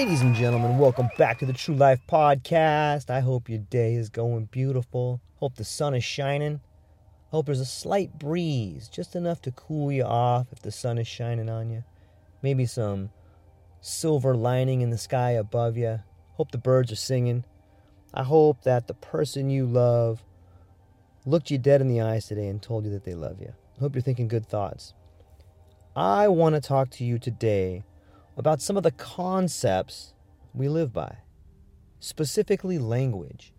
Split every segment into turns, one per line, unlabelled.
Ladies and gentlemen, welcome back to the True Life Podcast. I hope your day is going beautiful. Hope the sun is shining. Hope there's a slight breeze, just enough to cool you off if the sun is shining on you. Maybe some silver lining in the sky above you. Hope the birds are singing. I hope that the person you love looked you dead in the eyes today and told you that they love you. Hope you're thinking good thoughts. I want to talk to you today about some of the concepts we live by, specifically language.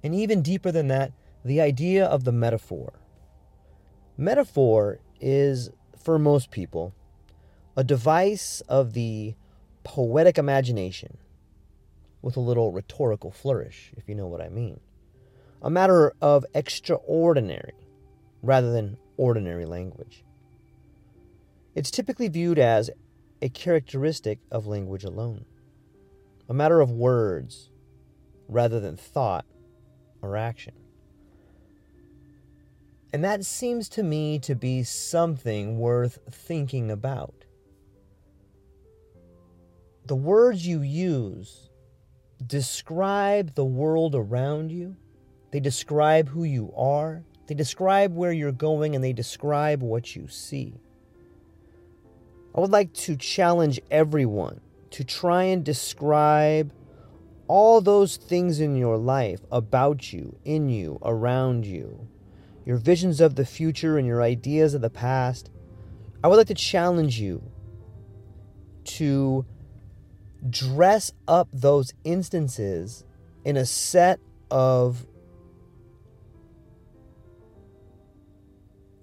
And even deeper than that, the idea of the metaphor. Metaphor is, for most people, a device of the poetic imagination with a little rhetorical flourish, if you know what I mean. A matter of extraordinary rather than ordinary language. It's typically viewed as a characteristic of language alone, a matter of words rather than thought or action. And that seems to me to be something worth thinking about. The words you use describe the world around you, they describe who you are, they describe where you're going, and they describe what you see. I would like to challenge everyone to try and describe all those things in your life about you, in you, around you, your visions of the future and your ideas of the past. I would like to challenge you to dress up those instances in a set of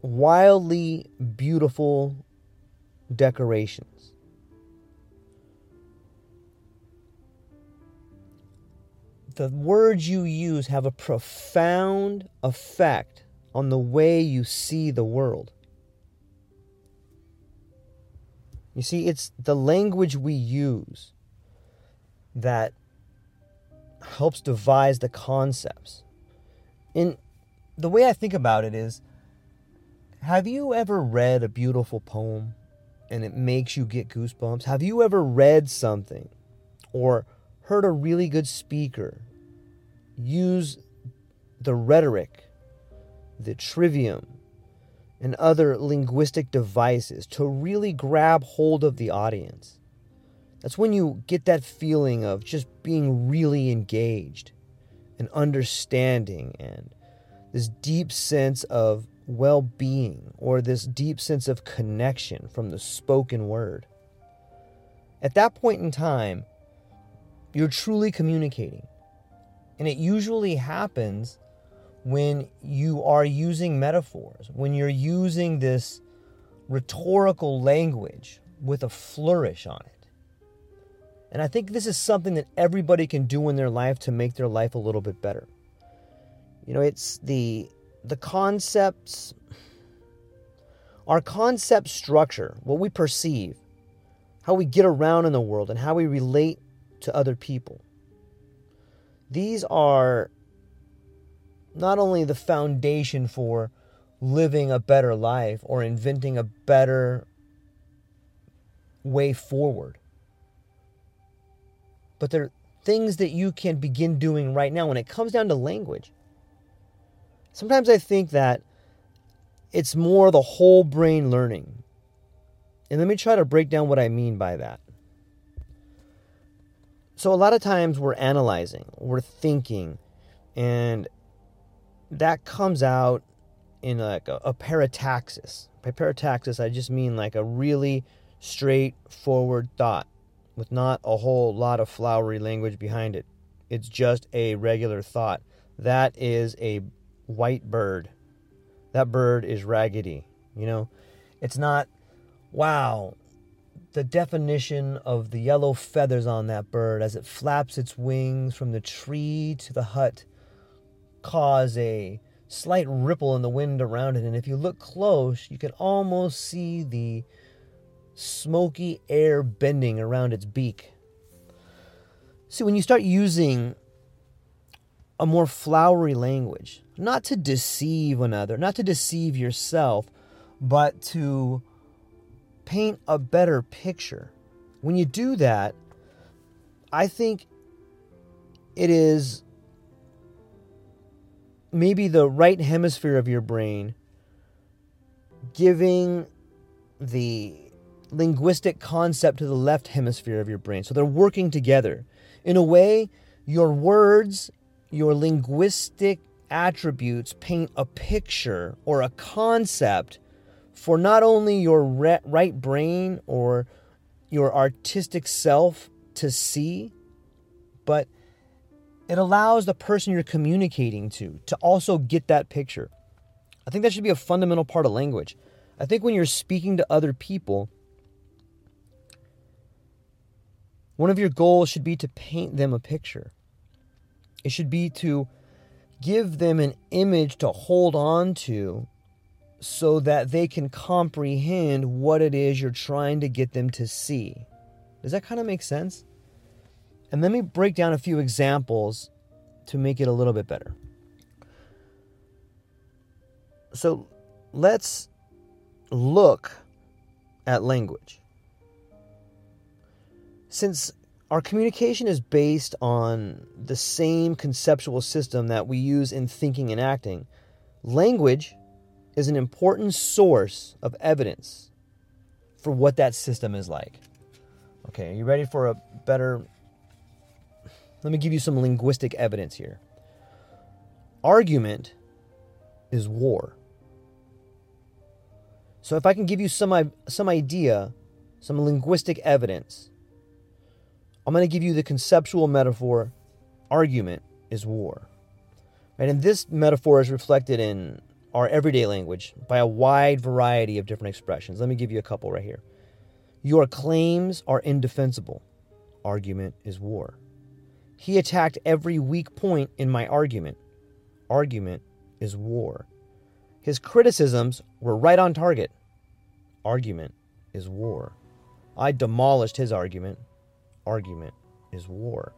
wildly beautiful decorations. The words you use have a profound effect on the way you see the world. You see, it's the language we use that helps devise the concepts. And the way I think about it is have you ever read a beautiful poem and it makes you get goosebumps? Have you ever read something or heard a really good speaker use the rhetoric, the trivium, and other linguistic devices to really grab hold of the audience? That's when you get that feeling of just being really engaged and understanding and this deep sense of well being or this deep sense of connection from the spoken word. At that point in time, you're truly communicating. And it usually happens when you are using metaphors, when you're using this rhetorical language with a flourish on it. And I think this is something that everybody can do in their life to make their life a little bit better. You know, it's the the concepts our concept structure, what we perceive, how we get around in the world and how we relate to other people. These are not only the foundation for living a better life or inventing a better way forward, but they're things that you can begin doing right now when it comes down to language. Sometimes I think that it's more the whole brain learning. And let me try to break down what I mean by that. So, a lot of times we're analyzing, we're thinking, and that comes out in like a, a parataxis. By parataxis, I just mean like a really straightforward thought with not a whole lot of flowery language behind it. It's just a regular thought. That is a white bird. That bird is raggedy. You know, it's not, wow, the definition of the yellow feathers on that bird as it flaps its wings from the tree to the hut cause a slight ripple in the wind around it. And if you look close, you can almost see the smoky air bending around its beak. See, when you start using a more flowery language, not to deceive another, not to deceive yourself, but to paint a better picture. When you do that, I think it is maybe the right hemisphere of your brain giving the linguistic concept to the left hemisphere of your brain. So they're working together. In a way, your words, your linguistic attributes paint a picture or a concept for not only your right brain or your artistic self to see, but it allows the person you're communicating to to also get that picture. I think that should be a fundamental part of language. I think when you're speaking to other people, one of your goals should be to paint them a picture. It should be to give them an image to hold on to so that they can comprehend what it is you're trying to get them to see. Does that kind of make sense? And let me break down a few examples to make it a little bit better. So let's look at language. Since our communication is based on the same conceptual system that we use in thinking and acting, language is an important source of evidence for what that system is like. Okay, are you ready for a better? Let me give you some linguistic evidence here. Argument is war. So if I can give you some some idea, some linguistic evidence, I'm going to give you the conceptual metaphor argument is war. Right? And this metaphor is reflected in our everyday language by a wide variety of different expressions. Let me give you a couple right here. Your claims are indefensible. Argument is war. He attacked every weak point in my argument. Argument is war. His criticisms were right on target. Argument is war. I demolished his argument. Argument is war.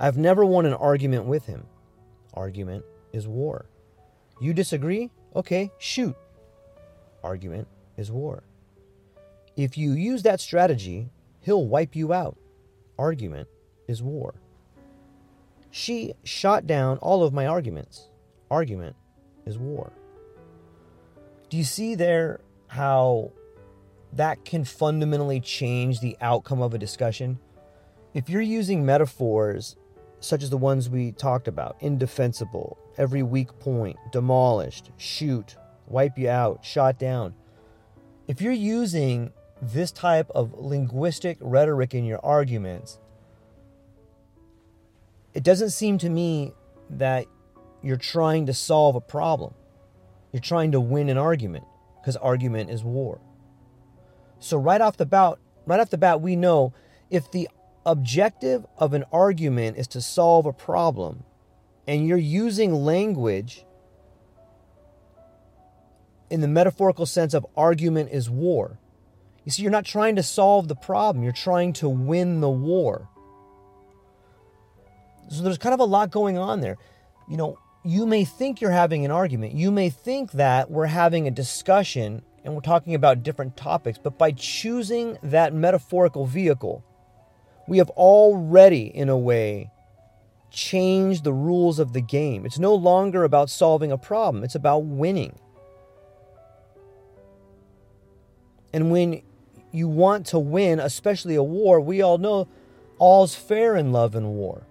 I've never won an argument with him. Argument is war. You disagree? Okay, shoot. Argument is war. If you use that strategy, he'll wipe you out. Argument is war. She shot down all of my arguments. Argument is war. Do you see there how that can fundamentally change the outcome of a discussion? If you're using metaphors such as the ones we talked about indefensible, every weak point, demolished, shoot, wipe you out, shot down. If you're using this type of linguistic rhetoric in your arguments, it doesn't seem to me that you're trying to solve a problem. You're trying to win an argument because argument is war. So right off the bat, right off the bat we know if the objective of an argument is to solve a problem, and you're using language in the metaphorical sense of argument is war. You see, you're not trying to solve the problem, you're trying to win the war. So there's kind of a lot going on there. You know, you may think you're having an argument, you may think that we're having a discussion and we're talking about different topics, but by choosing that metaphorical vehicle, we have already, in a way, changed the rules of the game. It's no longer about solving a problem, it's about winning. And when you want to win, especially a war, we all know all's fair in love and war.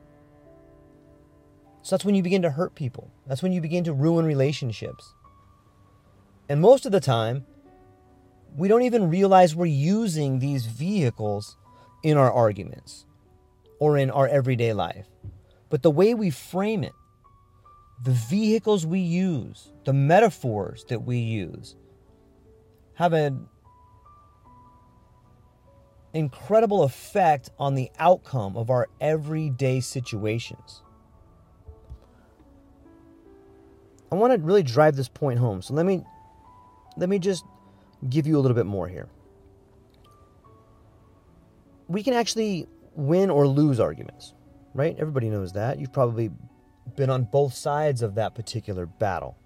So that's when you begin to hurt people. That's when you begin to ruin relationships. And most of the time, we don't even realize we're using these vehicles in our arguments or in our everyday life. But the way we frame it, the vehicles we use, the metaphors that we use, have an incredible effect on the outcome of our everyday situations. I want to really drive this point home. So let me let me just give you a little bit more here. We can actually win or lose arguments, right? Everybody knows that. You've probably been on both sides of that particular battle.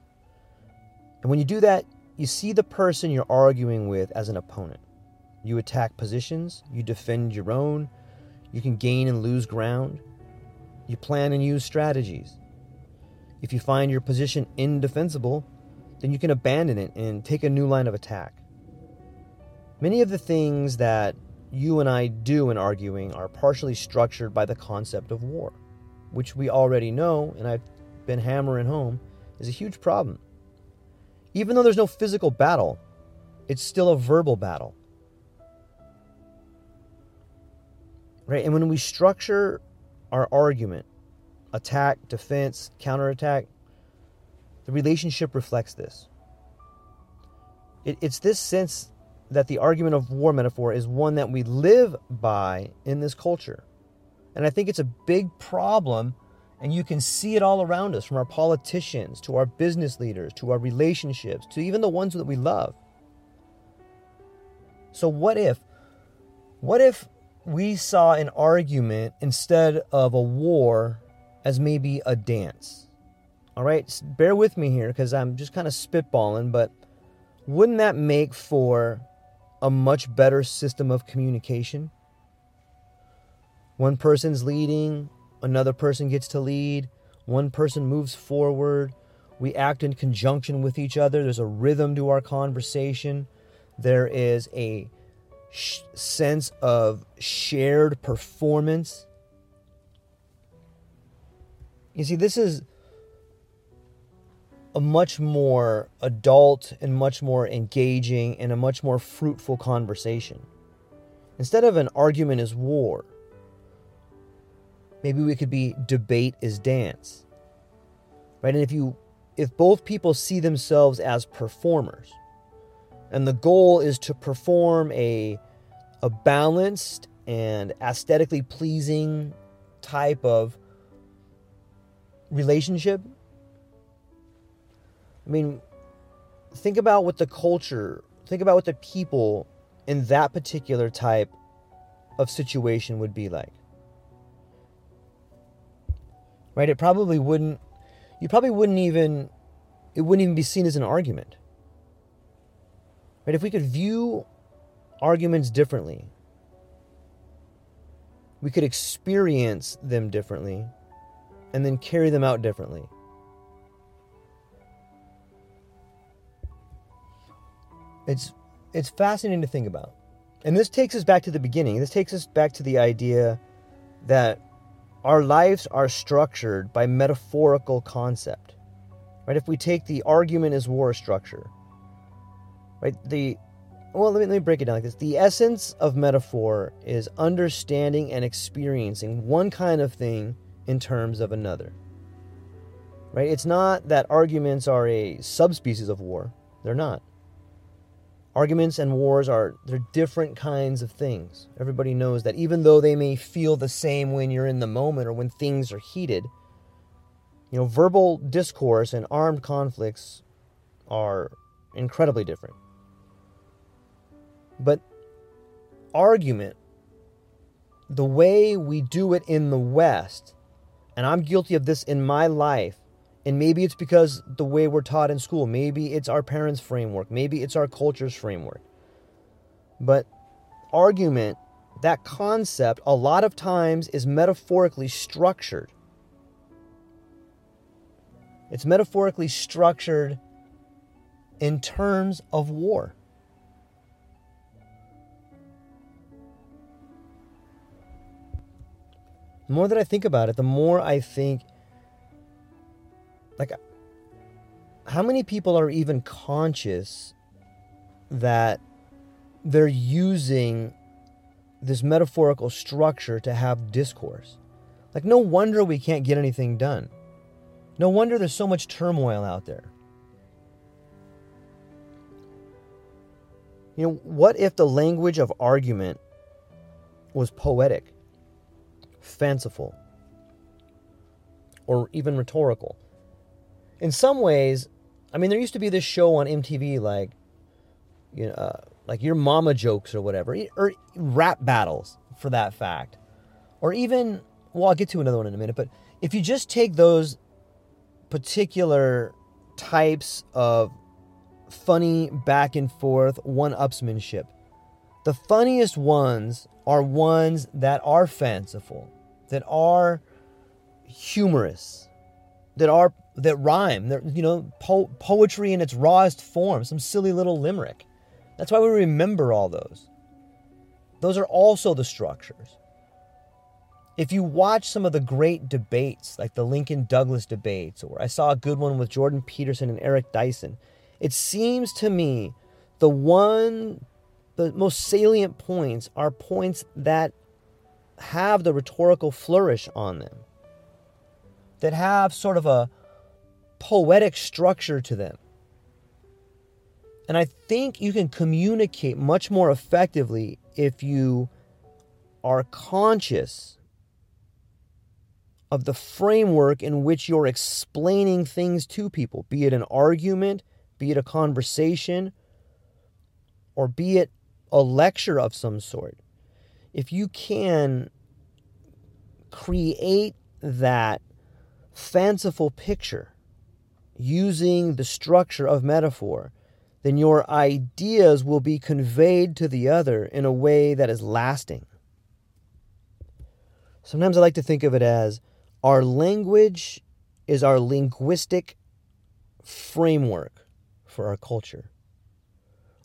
And when you do that, you see the person you're arguing with as an opponent. You attack positions, you defend your own, you can gain and lose ground, you plan and use strategies. If you find your position indefensible, then you can abandon it and take a new line of attack. Many of the things that you and I do in arguing are partially structured by the concept of war, which we already know, and I've been hammering home, is a huge problem. Even though there's no physical battle, it's still a verbal battle. Right? And when we structure our argument, attack, defense, counterattack, the relationship reflects this. It, it's this sense that the argument of war metaphor is one that we live by in this culture. And I think it's a big problem, and you can see it all around us from our politicians to our business leaders to our relationships to even the ones that we love. So, what if, what if we saw an argument instead of a war as maybe a dance. All right, bear with me here because I'm just kind of spitballing, but wouldn't that make for a much better system of communication? One person's leading, another person gets to lead, one person moves forward, we act in conjunction with each other, there's a rhythm to our conversation, there is a sh- sense of shared performance. You see, this is a much more adult and much more engaging and a much more fruitful conversation. Instead of an argument is war, maybe we could be debate is dance. Right? And if you if both people see themselves as performers, and the goal is to perform a, a balanced and aesthetically pleasing type of relationship. I mean, think about what the culture, think about what the people in that particular type of situation would be like. Right? It probably wouldn't, you probably wouldn't even, it wouldn't even be seen as an argument. Right? If we could view arguments differently, we could experience them differently and then carry them out differently. It's it's fascinating to think about. And this takes us back to the beginning. This takes us back to the idea that our lives are structured by metaphorical concept. Right? If we take the argument as war structure, right? The well, let me, let me break it down like this. The essence of metaphor is understanding and experiencing one kind of thing in terms of another. Right? It's not that arguments are a subspecies of war. They're not. Arguments and wars are they're different kinds of things. Everybody knows that even though they may feel the same when you're in the moment or when things are heated, you know, verbal discourse and armed conflicts are incredibly different. But argument, the way we do it in the West, and I'm guilty of this in my life, and maybe it's because the way we're taught in school, maybe it's our parents' framework, maybe it's our culture's framework. But argument, that concept, a lot of times is metaphorically structured. It's metaphorically structured in terms of war. The more that I think about it, the more I think, like, how many people are even conscious that they're using this metaphorical structure to have discourse? Like, no wonder we can't get anything done. No wonder there's so much turmoil out there. You know, what if the language of argument was poetic? fanciful, or even rhetorical. In some ways, I mean, there used to be this show on MTV like, you know, uh, like your mama jokes or whatever, or rap battles for that fact, or even, well, I'll get to another one in a minute, but if you just take those particular types of funny back and forth one upsmanship, the funniest ones are ones that are fanciful, that are humorous, that are that rhyme, you know, po- poetry in its rawest form, some silly little limerick. That's why we remember all those. Those are also the structures. If you watch some of the great debates, like the Lincoln Douglas debates, or I saw a good one with Jordan Peterson and Eric Dyson, it seems to me the one the most salient points are points that have the rhetorical flourish on them, that have sort of a poetic structure to them. And I think you can communicate much more effectively if you are conscious of the framework in which you're explaining things to people, be it an argument, be it a conversation, or be it a lecture of some sort, if you can create that fanciful picture using the structure of metaphor, then your ideas will be conveyed to the other in a way that is lasting. Sometimes I like to think of it as our language is our linguistic framework for our culture.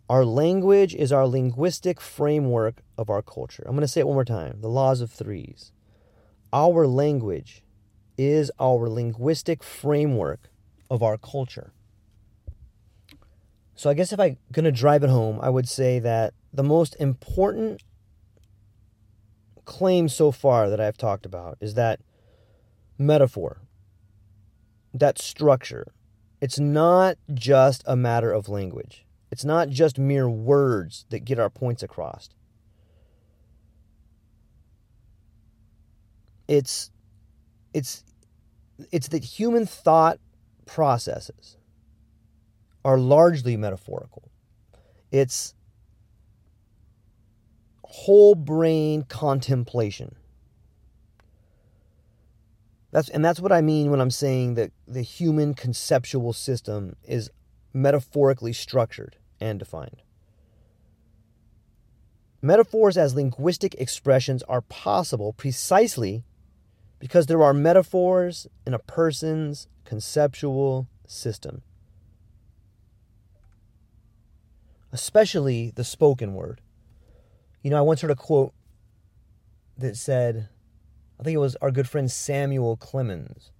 Our language is our linguistic framework of our culture. I'm going to say it one more time the laws of threes. Our language is our linguistic framework of our culture. So I guess if I'm going to drive it home, I would say that the most important claim so far that I've talked about is that metaphor, that structure, it's not just a matter of language. It's not just mere words that get our points across. It's it's it's that human thought processes are largely metaphorical. It's whole brain contemplation. That's and that's what I mean when I'm saying that the human conceptual system is metaphorically structured and defined. Metaphors as linguistic expressions are possible precisely because there are metaphors in a person's conceptual system, especially the spoken word. You know, I once heard a quote that said, I think it was our good friend Samuel Clemens,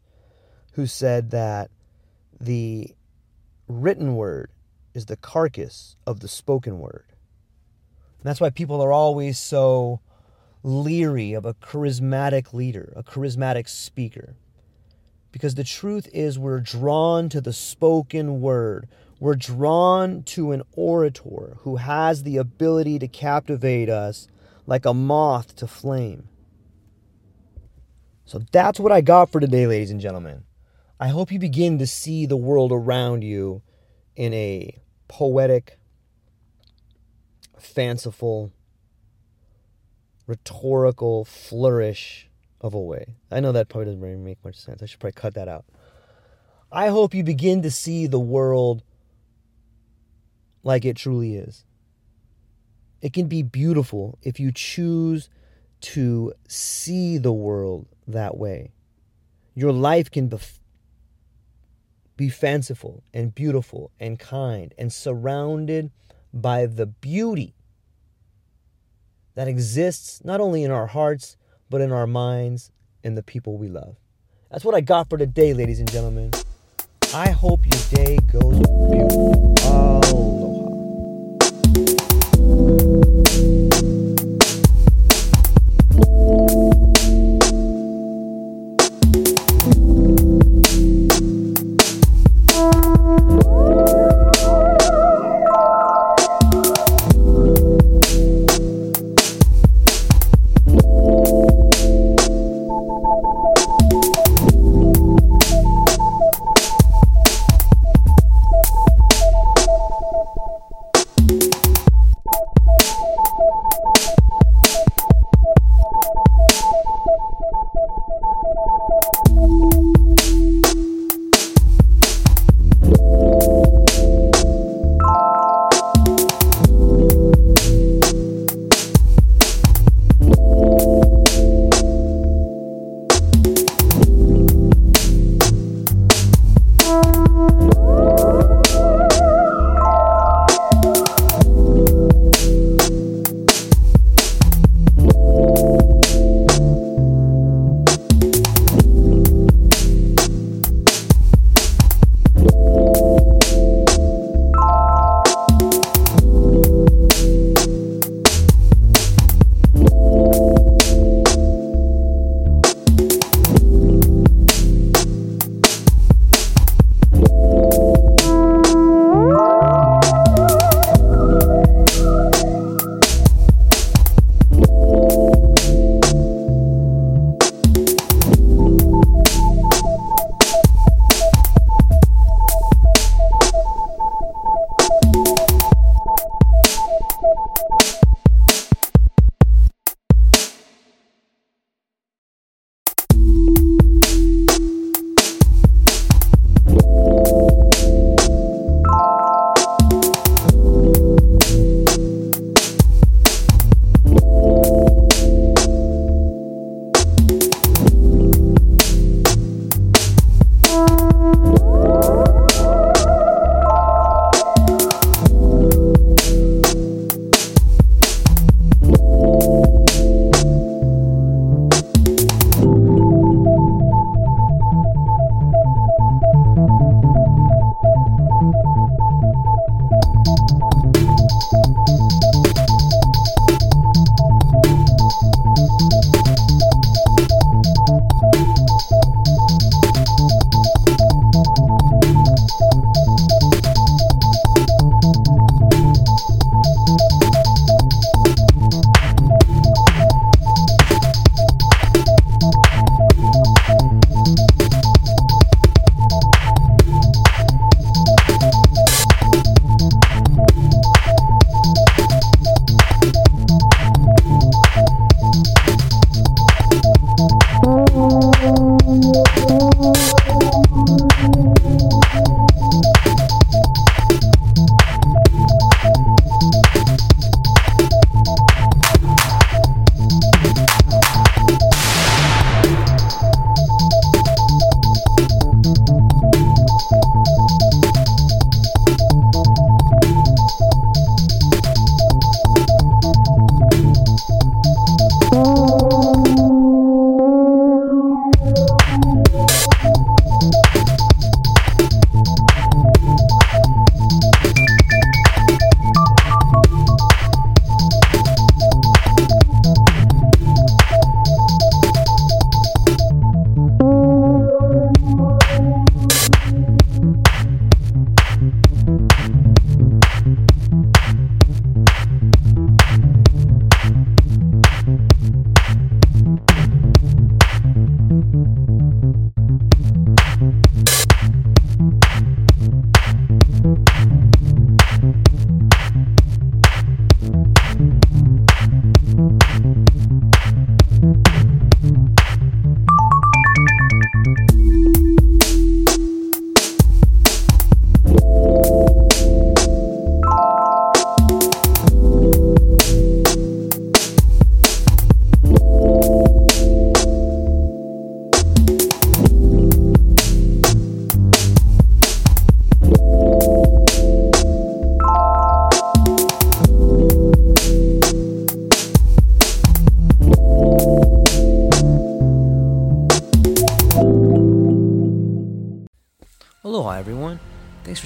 who said that the written word is the carcass of the spoken word. And that's why people are always so leery of a charismatic leader, a charismatic speaker. Because the truth is, we're drawn to the spoken word. We're drawn to an orator who has the ability to captivate us like a moth to flame. So that's what I got for today, ladies and gentlemen. I hope you begin to see the world around you in a poetic, fanciful, rhetorical flourish of a way. I know that probably doesn't really make much sense. I should probably cut that out. I hope you begin to see the world like it truly is. It can be beautiful if you choose to see the world that way. Your life can be, be fanciful and beautiful and kind and surrounded by the beauty that exists not only in our hearts, but in our minds and the people we love. That's what I got for today, ladies and gentlemen. I hope your day goes beautiful. Aloha,